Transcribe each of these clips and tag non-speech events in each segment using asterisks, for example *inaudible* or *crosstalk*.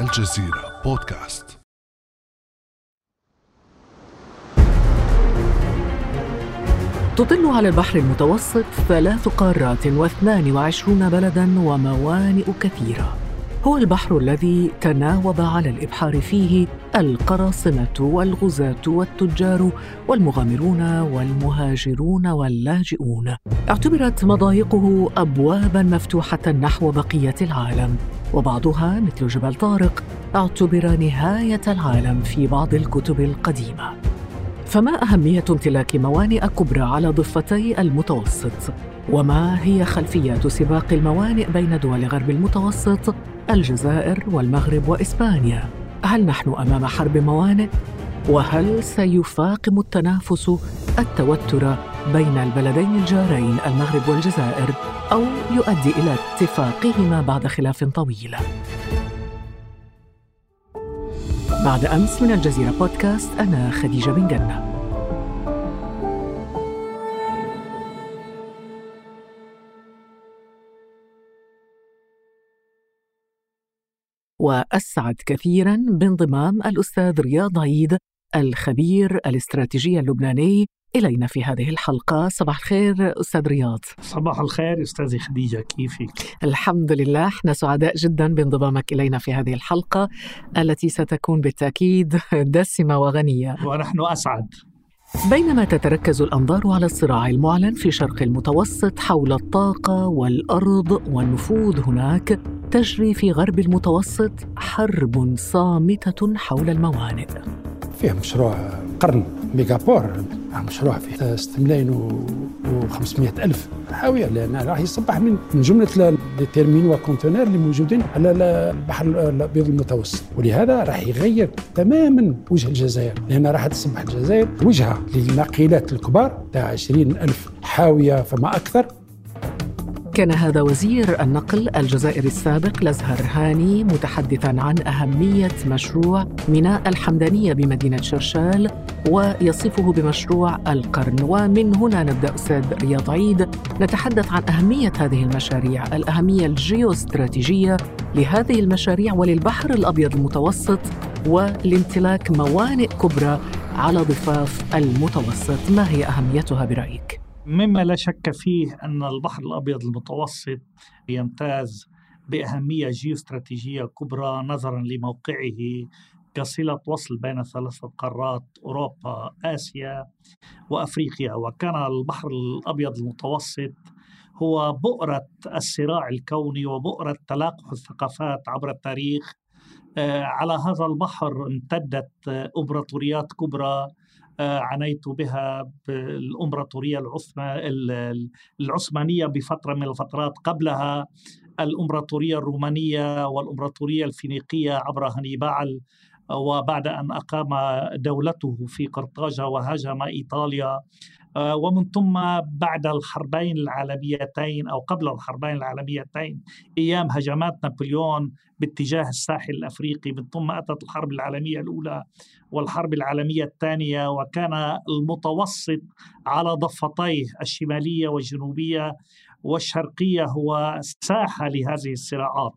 الجزيرة بودكاست. تطل على البحر المتوسط ثلاث قارات واثنان وعشرون بلدا وموانئ كثيرة. هو البحر الذي تناوب على الإبحار فيه القراصنة والغزاة والتجار والمغامرون والمهاجرون واللاجئون. اعتبرت مضايقه أبوابا مفتوحة نحو بقية العالم. وبعضها مثل جبل طارق اعتبر نهاية العالم في بعض الكتب القديمة فما أهمية امتلاك موانئ كبرى على ضفتي المتوسط؟ وما هي خلفيات سباق الموانئ بين دول غرب المتوسط الجزائر والمغرب وإسبانيا؟ هل نحن أمام حرب موانئ؟ وهل سيفاقم التنافس التوتر بين البلدين الجارين المغرب والجزائر أو يؤدي إلى اتفاقهما بعد خلاف طويل؟ بعد أمس من الجزيرة بودكاست أنا خديجة بن جنة وأسعد كثيرا بانضمام الأستاذ رياض عيد الخبير الاستراتيجي اللبناني إلينا في هذه الحلقة. صباح الخير أستاذ رياض. صباح الخير أستاذي خديجة كيفك؟ الحمد لله. إحنا سعداء جدا بانضمامك إلينا في هذه الحلقة التي ستكون بالتأكيد *laughs* دسمة وغنية. ونحن أسعد. بينما تتركز الأنظار على الصراع المعلن في شرق المتوسط حول الطاقة والأرض والنفوذ هناك تجري في غرب المتوسط حرب صامتة حول الموانئ. فيه مشروع قرن ميجابور مشروع فيه. 6 ملايين و500 ألف. حاوية لأن راح يصبح من من جملة التيرمين وكونتينر اللي موجودين على البحر الأبيض المتوسط. ولهذا راح يغير تماما وجه الجزائر. لأن راح تصبح الجزائر وجهة للناقلات الكبار تاع 20 ألف حاوية فما أكثر. كان هذا وزير النقل الجزائري السابق لزهر هاني متحدثا عن أهمية مشروع ميناء الحمدانية بمدينة شرشال ويصفه بمشروع القرن. ومن هنا نبدأ أستاذ رياض عيد. نتحدث عن أهمية هذه المشاريع الأهمية الجيوستراتيجية لهذه المشاريع وللبحر الأبيض المتوسط ولامتلاك موانئ كبرى على ضفاف المتوسط. ما هي أهميتها برأيك؟ مما لا شك فيه أن البحر الأبيض المتوسط يمتاز بأهمية جيوستراتيجية كبرى نظرا لموقعه كصلة وصل بين ثلاثة قارات أوروبا آسيا وأفريقيا. وكان البحر الأبيض المتوسط هو بؤرة الصراع الكوني وبؤرة تلاقح الثقافات عبر التاريخ. آه، على هذا البحر امتدت أمبراطوريات كبرى عنيت بها بالإمبراطورية العثمانية بفترة من الفترات قبلها الإمبراطورية الرومانية والإمبراطورية الفينيقية عبر هنيبال وبعد أن أقام دولته في قرطاجة وهاجم إيطاليا. ومن ثم بعد الحربين العالميتين أو قبل الحربين العالميتين أيام هجمات نابليون باتجاه الساحل الأفريقي من ثم أتت الحرب العالمية الأولى والحرب العالمية الثانية وكان المتوسط على ضفتيه الشمالية والجنوبية والشرقية هو ساحه لهذه الصراعات.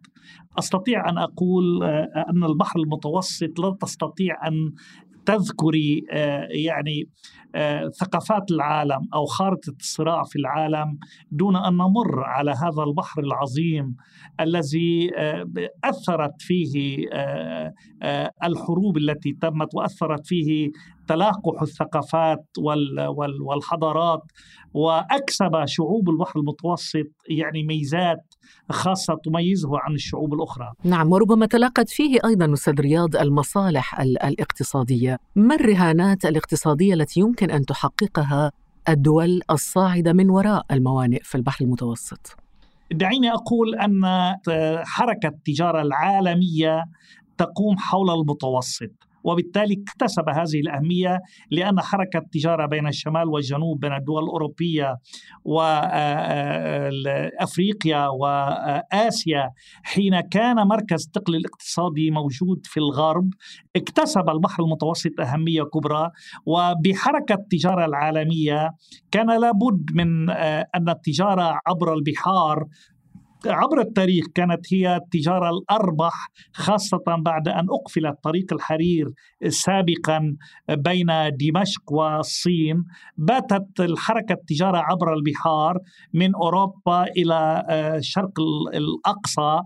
أستطيع أن أقول آه، أن البحر المتوسط لا تستطيع أن تذكري آه، يعني آه، ثقافات العالم أو خارطة الصراع في العالم دون أن نمر على هذا البحر العظيم الذي آه، أثرت فيه الحروب التي تمت وأثرت فيه تلاقح الثقافات والحضارات وأكسب شعوب البحر المتوسط يعني ميزات خاصة تميزه عن الشعوب الأخرى. نعم وربما تلاقت فيه أيضا أستاذ رياض المصالح الاقتصادية. ما الرهانات الاقتصادية التي يمكن أن تحققها الدول الصاعدة من وراء الموانئ في البحر المتوسط؟ دعيني أقول أن حركة التجارة العالمية تقوم حول المتوسط. وبالتالي اكتسب هذه الأهمية لأن حركة التجارة بين الشمال والجنوب بين الدول الأوروبية وأفريقيا وآسيا حين كان مركز الثقل الاقتصادي موجود في الغرب اكتسب البحر المتوسط أهمية كبرى وبحركة التجارة العالمية كان لابد من أن التجارة عبر البحار عبر التاريخ كانت هي التجارة الأربح خاصة بعد أن أقفل طريق الحرير سابقا بين دمشق والصين. باتت الحركة التجارة عبر البحار من أوروبا إلى آه، الأقصى.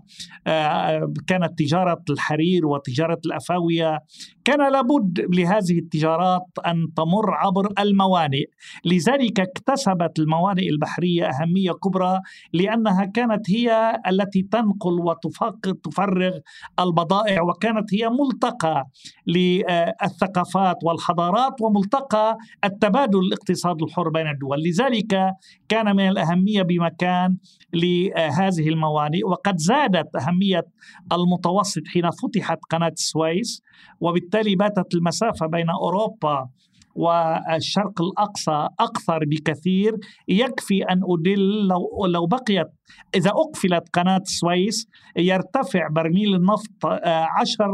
آه، كانت تجارة الحرير وتجارة الأفاوية. كان لابد لهذه التجارات أن تمر عبر الموانئ. لذلك اكتسبت الموانئ البحرية أهمية كبرى لأنها كانت هي التي تنقل وتفرغ البضائع وكانت هي ملتقى للثقافات والحضارات وملتقى التبادل الاقتصادي الحر بين الدول. لذلك كان من الأهمية بمكان لهذه الموانئ وقد زادت أهمية المتوسط حين فتحت قناة السويس وبالتالي باتت المسافة بين أوروبا والشرق الأقصى أكثر بكثير يكفي أن أدل لو لو بقيت إذا أقفلت قناة السويس يرتفع برميل النفط 10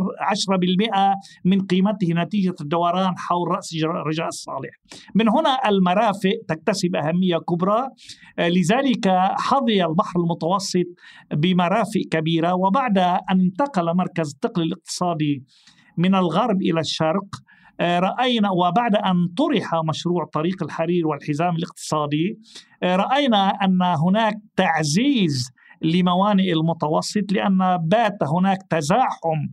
10% من قيمته نتيجة الدوران حول رأس رجاء الصالح. من هنا المرافق تكتسب أهمية كبرى لذلك حظي البحر المتوسط بمرافق كبيرة وبعد أن انتقل مركز الثقل الاقتصادي من الغرب إلى الشرق آه، رأينا وبعد أن طرح مشروع طريق الحرير والحزام الاقتصادي آه، رأينا أن هناك تعزيز لموانئ المتوسط لأن بات هناك تزاحم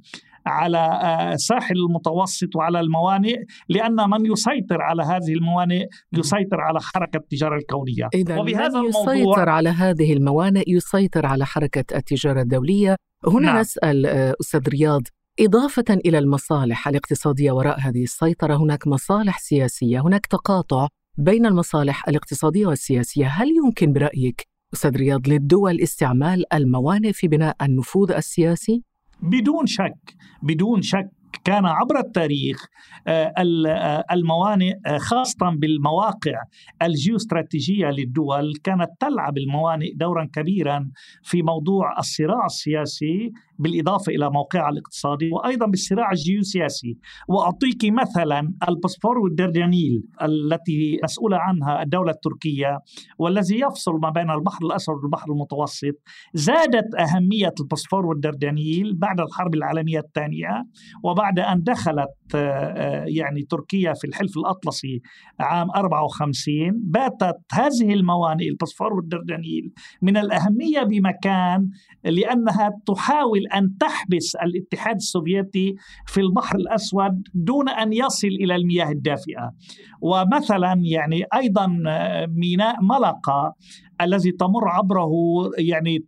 على آه، ساحل المتوسط وعلى الموانئ لأن من يسيطر على هذه الموانئ يسيطر على حركة التجارة الكونية إذا وبهذا من يسيطر الموضوع على هذه الموانئ يسيطر على حركة التجارة الدولية هنا نعم. نسأل أستاذ رياض إضافة إلى المصالح الاقتصادية وراء هذه السيطرة هناك مصالح سياسية هناك تقاطع بين المصالح الاقتصادية والسياسية هل يمكن برأيك أستاذ رياض للدول استعمال الموانئ في بناء النفوذ السياسي؟ بدون شك بدون شك كان عبر التاريخ آه، آه، الموانئ آه، خاصة بالمواقع الجيوستراتيجية للدول كانت تلعب الموانئ دورا كبيرا في موضوع الصراع السياسي بالإضافة إلى موقعها الاقتصادي وأيضا بالصراع الجيوسياسي. وأعطيك مثلا البوسفور والدردنيل التي مسؤولة عنها الدولة التركية والذي يفصل ما بين البحر الأسود والبحر المتوسط. زادت أهمية البوسفور والدردنيل بعد الحرب العالمية الثانية وبعد أن دخلت آه، يعني تركيا في الحلف الأطلسي عام 54 باتت هذه الموانئ البوسفور والدردنيل من الأهمية بمكان لأنها تحاول أن تحبس الاتحاد السوفيتي في البحر الأسود دون أن يصل إلى المياه الدافئة. ومثلا يعني أيضا آه، ميناء ملقا الذي تمر عبره يعني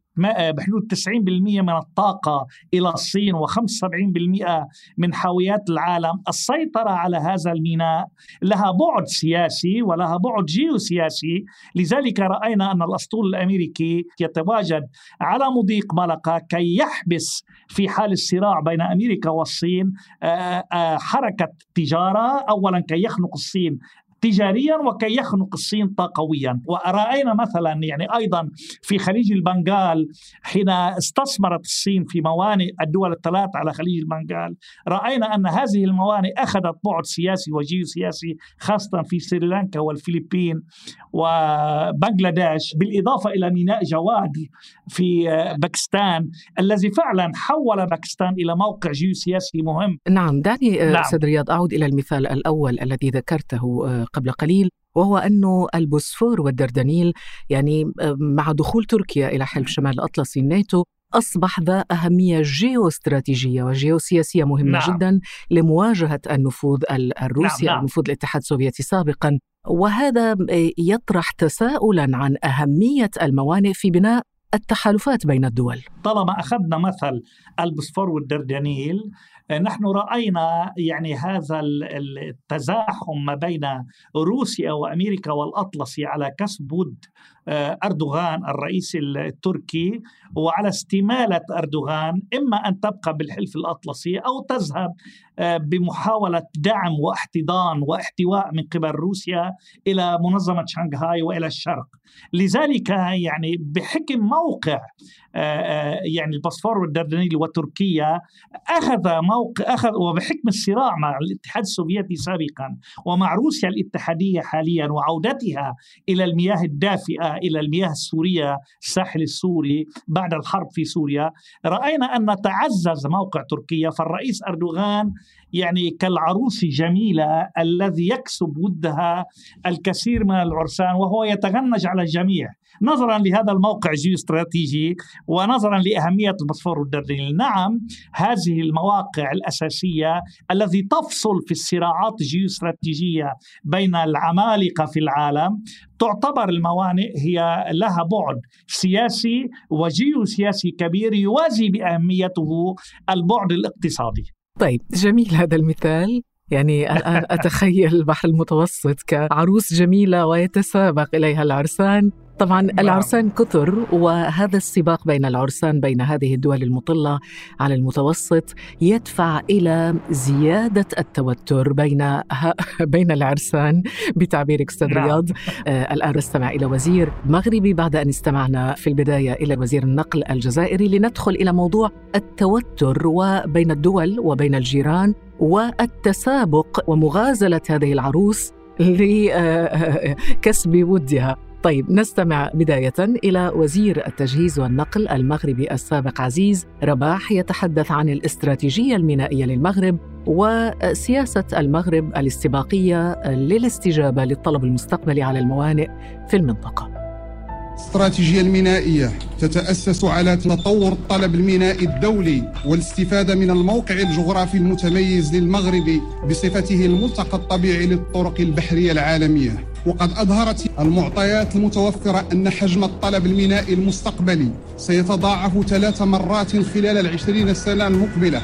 بحدود 90% من الطاقة إلى الصين و75% من حاويات العالم. السيطرة على هذا الميناء لها بعد سياسي ولها بعد جيوسياسي. لذلك رأينا أن الأسطول الأمريكي يتواجد على مضيق ملقا كي يحبس في حال الصراع بين أمريكا والصين حركة تجارة. أولا كي يخنق الصين تجاريا وكي يخنق الصين طاقويا ورأينا مثلا يعني أيضا في خليج البنغال حين استثمرت الصين في موانئ الدول الثلاث على خليج البنغال رأينا أن هذه الموانئ أخذت بعد سياسي وجيوسياسي خاصة في سريلانكا والفلبين وبنغلاديش بالإضافة إلى ميناء جوادر في باكستان الذي فعلا حول باكستان إلى موقع جيوسياسي مهم نعم دعني نعم. أستاذ رياض أعود إلى المثال الأول الذي ذكرته قبل قليل وهو أنه البوسفور والدردنيل يعني مع دخول تركيا إلى حلف شمال الأطلسي الناتو أصبح ذا أهمية جيوستراتيجية وجيوسياسية مهمة نعم. جدا لمواجهة النفوذ الروسي نعم. نعم. النفوذ الاتحاد السوفيتي سابقا وهذا يطرح تساؤلا عن أهمية الموانئ في بناء التحالفات بين الدول. طالما أخذنا مثل البوسفور والدردنيل نحن رأينا يعني هذا التزاحم ما بين روسيا وأمريكا والأطلسي على كسب ود آه، أردوغان الرئيس التركي وعلى استمالة أردوغان إما أن تبقى بالحلف الأطلسي أو تذهب آه، بمحاولة دعم واحتضان واحتواء من قبل روسيا إلى منظمة شنغهاي وإلى الشرق. لذلك يعني بحكم موقع يعني البوسفور والدردنيل وتركيا أخذ موقع أخذ وبحكم الصراع مع الاتحاد السوفيتي سابقا ومع روسيا الاتحادية حاليا وعودتها إلى المياه الدافئة إلى المياه السورية الساحل السوري بعد الحرب في سوريا رأينا أن تعزز موقع تركيا فالرئيس أردوغان يعني كالعروس جميلة الذي يكسب ودها الكثير من العرسان وهو يتغنج على الجميع. نظرا لهذا الموقع جيوستراتيجي ونظرا لأهمية البوسفور والدردنيل نعم هذه المواقع الأساسية التي تفصل في الصراعات الجيوستراتيجية بين العمالقة في العالم. تعتبر الموانئ هي لها بعد سياسي وجيوسياسي كبير يوازي بأهميته البعد الاقتصادي. طيب جميل هذا المثال. يعني الآن أتخيل البحر المتوسط كعروس جميلة ويتسابق إليها العرسان طبعا. العرسان كثر وهذا السباق بين العرسان بين هذه الدول المطلة على المتوسط يدفع إلى زيادة التوتر بين *laughs* بين العرسان بتعبير أستاذ نعم. رياض آه الآن نستمع إلى وزير مغربي بعد أن استمعنا في البداية إلى وزير النقل الجزائري لندخل إلى موضوع التوتر وبين الدول وبين الجيران والتسابق ومغازلة هذه العروس *laughs* لكسب ودها طيب نستمع بداية إلى وزير التجهيز والنقل المغربي السابق عزيز رباح يتحدث عن الاستراتيجية المينائية للمغرب وسياسة المغرب الاستباقية للاستجابة للطلب المستقبلي على الموانئ في المنطقة. الاستراتيجية المينائية تتأسس على تطور الطلب المينائي الدولي والاستفادة من الموقع الجغرافي المتميز للمغرب بصفته الملتقى الطبيعي للطرق البحرية العالمية. وقد أظهرت المعطيات المتوفرة أن حجم الطلب المينائي المستقبلي سيتضاعف ثلاث مرات خلال العشرين سنة المقبلة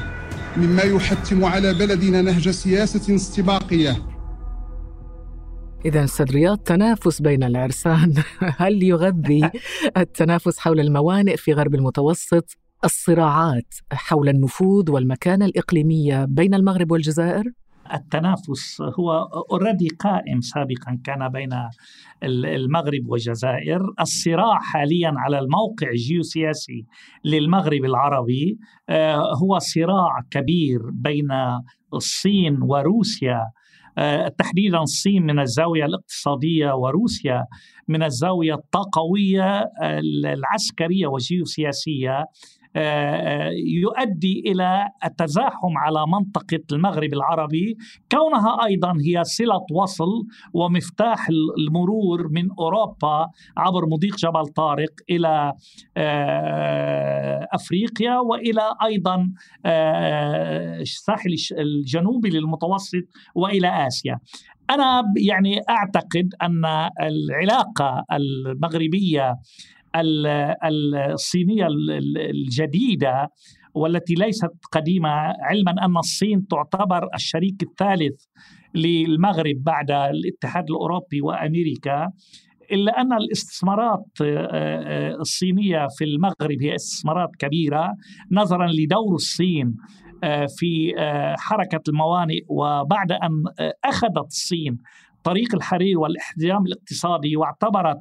مما يحتم على بلدنا نهج سياسة استباقية إذا رياض تنافس بين العرسان. *laughs* هل يغذي التنافس حول الموانئ في غرب المتوسط؟ الصراعات حول النفوذ والمكانة الإقليمية بين المغرب والجزائر؟ التنافس هو اوريدي قائم سابقا كان بين المغرب والجزائر. الصراع حاليا على الموقع الجيوسياسي للمغرب العربي آه، هو صراع كبير بين الصين وروسيا تحديدا الصين من الزاوية الاقتصادية وروسيا من الزاوية الطاقوية العسكرية والجيوسياسية. آه، يؤدي إلى التزاحم على منطقة المغرب العربي كونها أيضا هي صلة وصل ومفتاح المرور من أوروبا عبر مضيق جبل طارق إلى آه، أفريقيا وإلى أيضا الساحل الجنوبي للمتوسط وإلى آسيا. أنا يعني أعتقد أن العلاقة المغربية الصينية الجديدة والتي ليست قديمة علما أن الصين تعتبر الشريك الثالث للمغرب بعد الاتحاد الأوروبي وأمريكا إلا أن الاستثمارات آه، آه، الصينية في المغرب هي استثمارات كبيرة نظرا لدور الصين آه، في حركة الموانئ وبعد أن أخذت الصين طريق الحرير والإحتجام الاقتصادي واعتبرت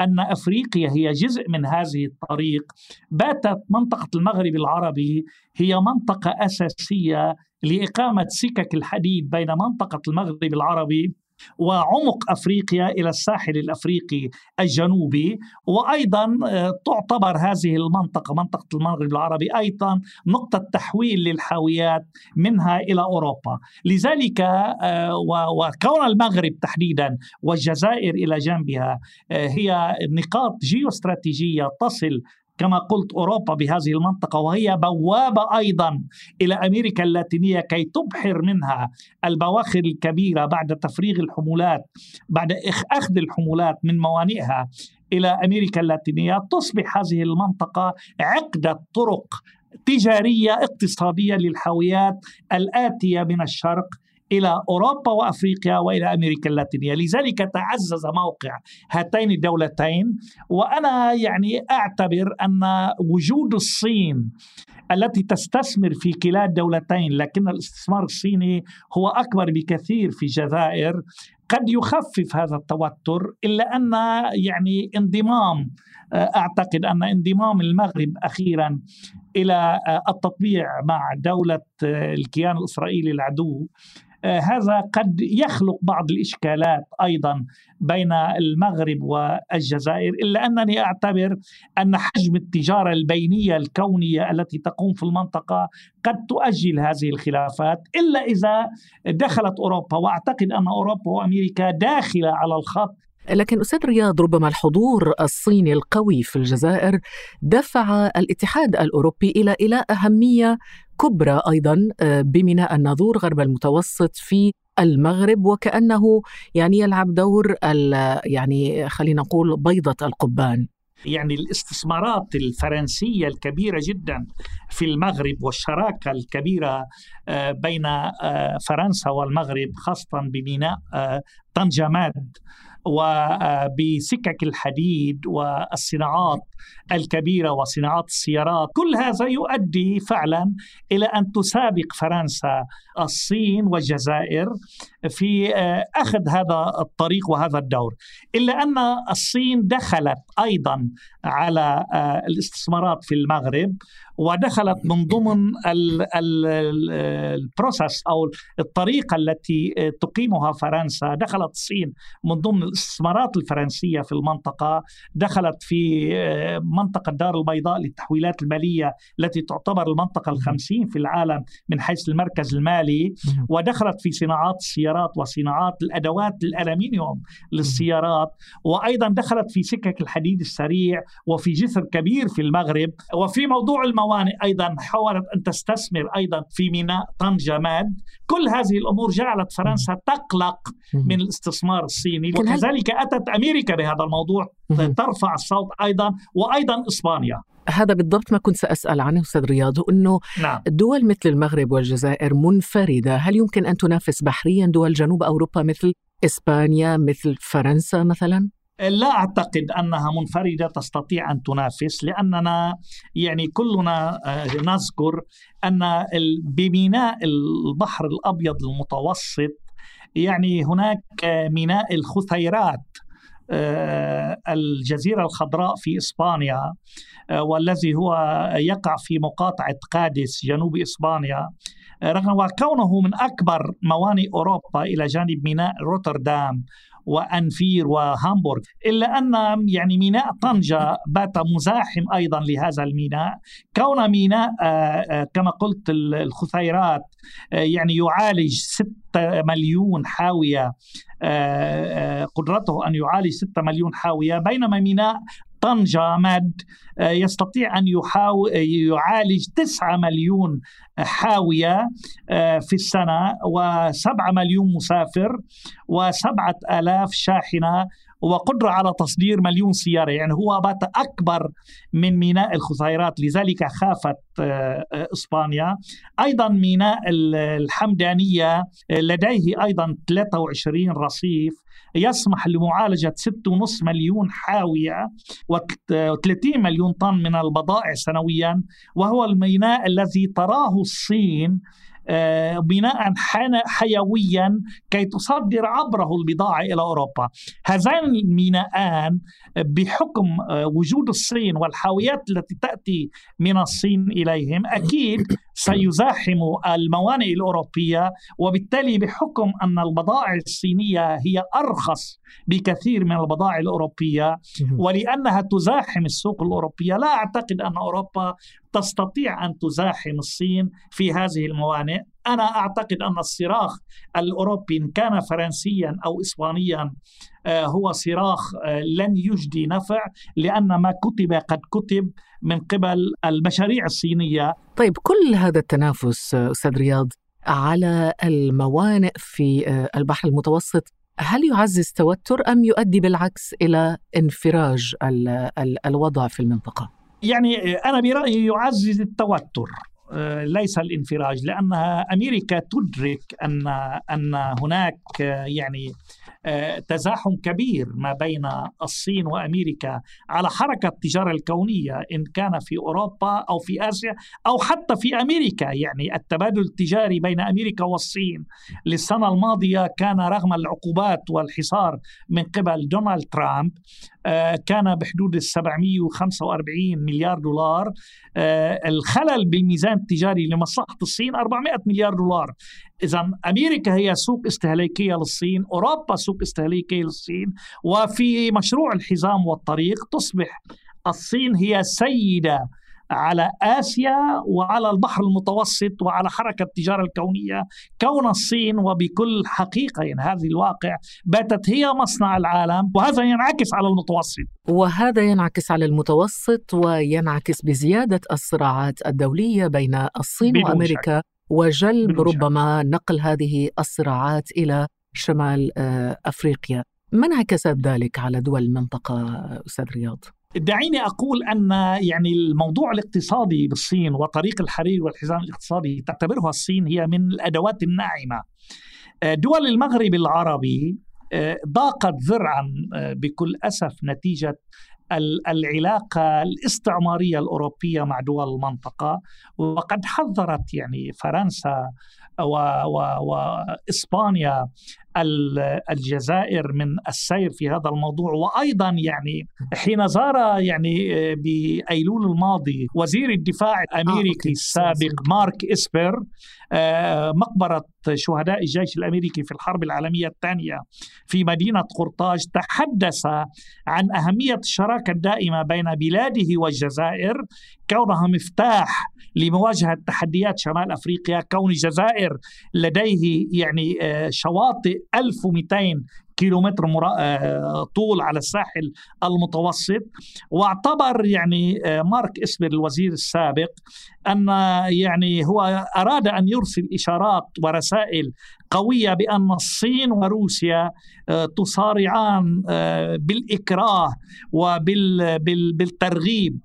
أن أفريقيا هي جزء من هذه الطريق. باتت منطقة المغرب العربي هي منطقة أساسية لإقامة سكك الحديد بين منطقة المغرب العربي وعمق أفريقيا إلى الساحل الأفريقي الجنوبي وأيضا آه، تعتبر هذه المنطقة منطقة المغرب العربي أيضا نقطة تحويل للحاويات منها إلى أوروبا، لذلك آه، وكون المغرب تحديدا والجزائر إلى جنبها آه، هي نقاط جيوستراتيجية تصل كما قلت أوروبا بهذه المنطقة وهي بوابة أيضا إلى أمريكا اللاتينية كي تبحر منها البواخر الكبيرة بعد تفريغ الحمولات بعد أخذ الحمولات من موانئها إلى أمريكا اللاتينية. تصبح هذه المنطقة عقده طرق تجارية اقتصادية للحاويات الآتية من الشرق إلى أوروبا وأفريقيا وإلى أمريكا اللاتينية، لذلك تعزز موقع هاتين الدولتين وأنا يعني أعتبر أن وجود الصين التي تستثمر في كلا الدولتين لكن الاستثمار الصيني هو أكبر بكثير في الجزائر قد يخفف هذا التوتر إلا أن يعني انضمام أعتقد أن انضمام المغرب أخيرا إلى التطبيع مع دولة الكيان الإسرائيلي العدو. آه، هذا قد يخلق بعض الإشكالات أيضا بين المغرب والجزائر إلا أنني أعتبر أن حجم التجارة البينية الكونية التي تقوم في المنطقة قد تؤجل هذه الخلافات إلا إذا دخلت أوروبا وأعتقد أن أوروبا وأمريكا داخلة على الخط لكن أستاذ رياض ربما الحضور الصيني القوي في الجزائر دفع الاتحاد الأوروبي إلى إلى أهمية كبرى أيضا آه، بميناء الناظور غرب المتوسط في المغرب وكأنه يعني يلعب دور يعني خلينا نقول بيضة القبان. يعني الاستثمارات الفرنسية الكبيرة جدا في المغرب والشراكة الكبيرة آه، بين آه، فرنسا والمغرب خاصة بميناء طنجماد وبسكك الحديد والصناعات الكبيرة وصناعات السيارات، كل هذا يؤدي فعلا إلى أن تسابق فرنسا الصين والجزائر في آه، أخذ هذا الطريق وهذا الدور، إلا أن الصين دخلت أيضا على آه، الاستثمارات في المغرب ودخلت من ضمن البروسس أو الطريقة التي آه، تقيمها فرنسا. دخلت الصين من ضمن الاستثمارات الفرنسية في المنطقة. دخلت في منطقة دار البيضاء للتحويلات المالية التي تعتبر المنطقة الخمسين في العالم من حيث المركز المالي. ودخلت في صناعات السيارات وصناعات الأدوات الألمنيوم للسيارات وأيضا دخلت في سكك الحديد السريع وفي جسر كبير في المغرب وفي موضوع الموانئ أيضا حاولت أن تستثمر أيضا في ميناء طنجة ماد كل هذه الأمور جعلت فرنسا تقلق من الاستثمار الصيني وكذلك أتت أمريكا بهذا الموضوع ترفع الصوت أيضا وأيضا إسبانيا. هذا بالضبط ما كنت سأسأل عنه أستاذ رياض أنه نعم. دول مثل المغرب والجزائر منفردة هل يمكن أن تنافس بحريا دول جنوب أوروبا مثل إسبانيا مثل فرنسا مثلا؟ لا أعتقد أنها منفردة تستطيع أن تنافس لأننا يعني كلنا آه، نذكر أن بميناء البحر الأبيض المتوسط يعني هناك آه، ميناء الخثيرات آه، الجزيرة الخضراء في إسبانيا والذي هو يقع في مقاطعة قادس جنوب إسبانيا. رغم وكونه من أكبر موانئ أوروبا إلى جانب ميناء روتردام وأنفير وهامبورغ إلا أن يعني ميناء طنجة بات مزاحم أيضا لهذا الميناء. كون ميناء آه، آه، كما قلت الخثيرات آه، يعني يعالج 6 مليون حاوية قدرته أن يعالج 6 مليون حاوية بينما ميناء طنجة مد آه، يستطيع أن يحاول يعالج 9 مليون حاوية آه، في السنة و7 مليون مسافر و7 آلاف شاحنة وقدرة على تصدير مليون سيارة. يعني هو بات أكبر من ميناء الخثيرات لذلك خافت آه، إسبانيا. أيضا ميناء الحمدانية لديه أيضا 23 رصيف. يسمح لمعالجة 6.5 مليون حاوية و30 مليون طن من البضائع سنويا. وهو الميناء الذي تراه الصين آه، بناء حيويا كي تصدر عبره البضاعة إلى أوروبا. هذان الميناءان بحكم آه، وجود الصين والحاويات التي تأتي من الصين إليهم أكيد سيزاحم الموانئ الأوروبية وبالتالي بحكم أن البضائع الصينية هي أرخص بكثير من البضائع الأوروبية ولأنها تزاحم السوق الأوروبية لا أعتقد أن أوروبا تستطيع أن تزاحم الصين في هذه الموانئ. أنا أعتقد أن الصراخ الأوروبي إن كان فرنسيا أو اسبانيا آه، هو صراخ آه، لن يجدي نفع لأن ما كتب قد كتب من قبل المشاريع الصينية. طيب كل هذا التنافس آه، أستاذ رياض على الموانئ في البحر المتوسط هل يعزز توتر أم يؤدي بالعكس إلى انفراج الوضع في المنطقة؟ يعني أنا برأيي يعزز التوتر. ليس الانفراج لأنها أمريكا تدرك ان أن هناك يعني آه، تزاحم كبير ما بين الصين وأمريكا على حركة التجارة الكونية إن كان في أوروبا أو في آسيا أو حتى في أمريكا. يعني التبادل التجاري بين أمريكا والصين للسنة الماضية كان رغم العقوبات والحصار من قبل دونالد ترامب آه، كان بحدود ال 745 مليار دولار. آه، الخلل بالميزان التجاري لمصلحة الصين 400 مليار دولار. إذا أمريكا هي سوق استهلاكية للصين أوروبا سوق استهلاكية للصين وفي مشروع الحزام والطريق تصبح الصين هي سيدة على آسيا وعلى البحر المتوسط وعلى حركة التجارة الكونية كون الصين وبكل حقيقة يعني هذه الواقع باتت هي مصنع العالم وهذا ينعكس على المتوسط. وهذا ينعكس على المتوسط وينعكس بزيادة الصراعات الدولية بين الصين وأمريكا وجلب ربما نقل هذه الصراعات إلى شمال آه، أفريقيا. ما انعكس ذلك على دول المنطقة أستاذ رياض؟ دعيني أقول أن يعني الموضوع الاقتصادي بالصين وطريق الحرير والحزام الاقتصادي تعتبرها الصين هي من الأدوات الناعمة. آه، دول المغرب العربي آه، ضاقت ذرعا آه، بكل أسف نتيجة العلاقة الاستعمارية الأوروبية مع دول المنطقة وقد حذرت يعني فرنسا واسبانيا الجزائر من السير في هذا الموضوع. وأيضا يعني حين زار يعني بأيلول الماضي وزير الدفاع الأمريكي آه، السابق مارك إسبر آه، مقبرة شهداء الجيش الأمريكي في الحرب العالمية الثانية في مدينة قرطاج تحدث عن أهمية الشراكة الدائمة بين بلاده والجزائر كونها مفتاح لمواجهة تحديات شمال أفريقيا كون الجزائر لديه يعني آه، شواطئ 1200 كيلومتر آه، طول على الساحل المتوسط. واعتبر يعني آه، مارك إسبر الوزير السابق أن يعني هو أراد أن يرسل إشارات ورسائل قوية بأن الصين وروسيا تصارعان بالإكراه وبالترغيب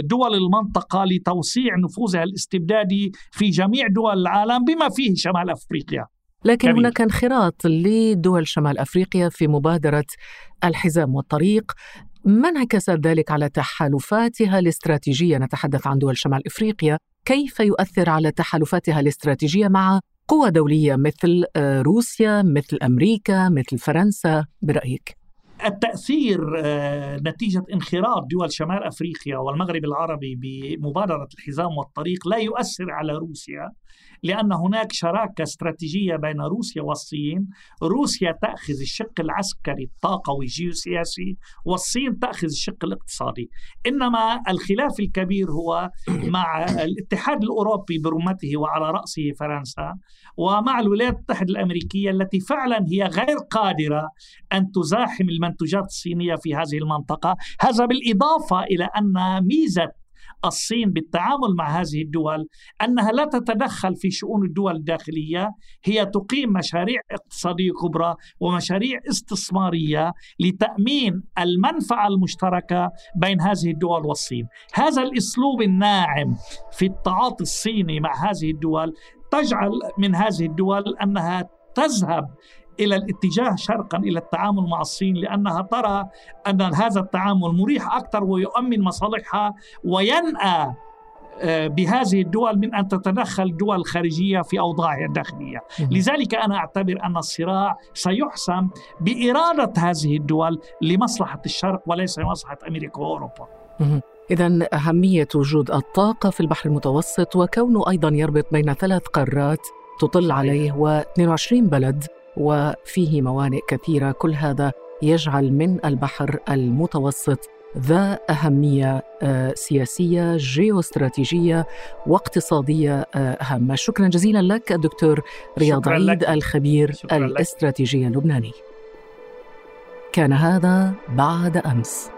دول المنطقة لتوسيع نفوذها الاستبدادي في جميع دول العالم بما فيه شمال أفريقيا. لكن كبير. هناك انخراط لدول شمال أفريقيا في مبادرة الحزام والطريق. ما انعكس ذلك على تحالفاتها الاستراتيجية؟ نتحدث عن دول شمال أفريقيا. كيف يؤثر على تحالفاتها الاستراتيجية مع قوى دولية مثل آه، روسيا مثل أمريكا مثل فرنسا؟ برأيك؟ التأثير آه، نتيجة انخراط دول شمال أفريقيا والمغرب العربي بمبادرة الحزام والطريق لا يؤثر على روسيا. لأن هناك شراكة استراتيجية بين روسيا والصين. روسيا تأخذ الشق العسكري الطاقوي الجيوسياسي والصين تأخذ الشق الاقتصادي. إنما الخلاف الكبير هو *coughs* مع الاتحاد الأوروبي برمته وعلى رأسه فرنسا ومع الولايات المتحدة الأمريكية التي فعلا هي غير قادرة أن تزاحم المنتوجات الصينية في هذه المنطقة. هذا بالإضافة إلى أن ميزة الصين بالتعامل مع هذه الدول أنها لا تتدخل في شؤون الدول الداخلية هي تقيم مشاريع اقتصادية كبرى ومشاريع استثمارية لتأمين المنفعة المشتركة بين هذه الدول والصين. هذا الأسلوب الناعم في التعاطي الصيني مع هذه الدول تجعل من هذه الدول أنها تذهب إلى الاتجاه شرقا إلى التعامل مع الصين لأنها ترى أن هذا التعامل مريح أكثر ويؤمن مصالحها وينأى آه، بهذه الدول من أن تتدخل الدول الخارجيه في اوضاعها الداخليه، لذلك أنا أعتبر أن الصراع سيحسم بإرادة هذه الدول لمصلحة الشرق وليس لمصلحة أمريكا وأوروبا. إذا أهمية وجود الطاقة في البحر المتوسط وكونه أيضا يربط بين ثلاث قارات تطل عليه و22 بلد. وفيه موانئ كثيرة. كل هذا يجعل من البحر المتوسط ذا أهمية آه، سياسية جيوستراتيجية واقتصادية آه، هامة شكرا جزيلا لك الدكتور رياض عيد الخبير الاستراتيجي اللبناني. كان هذا بعد أمس.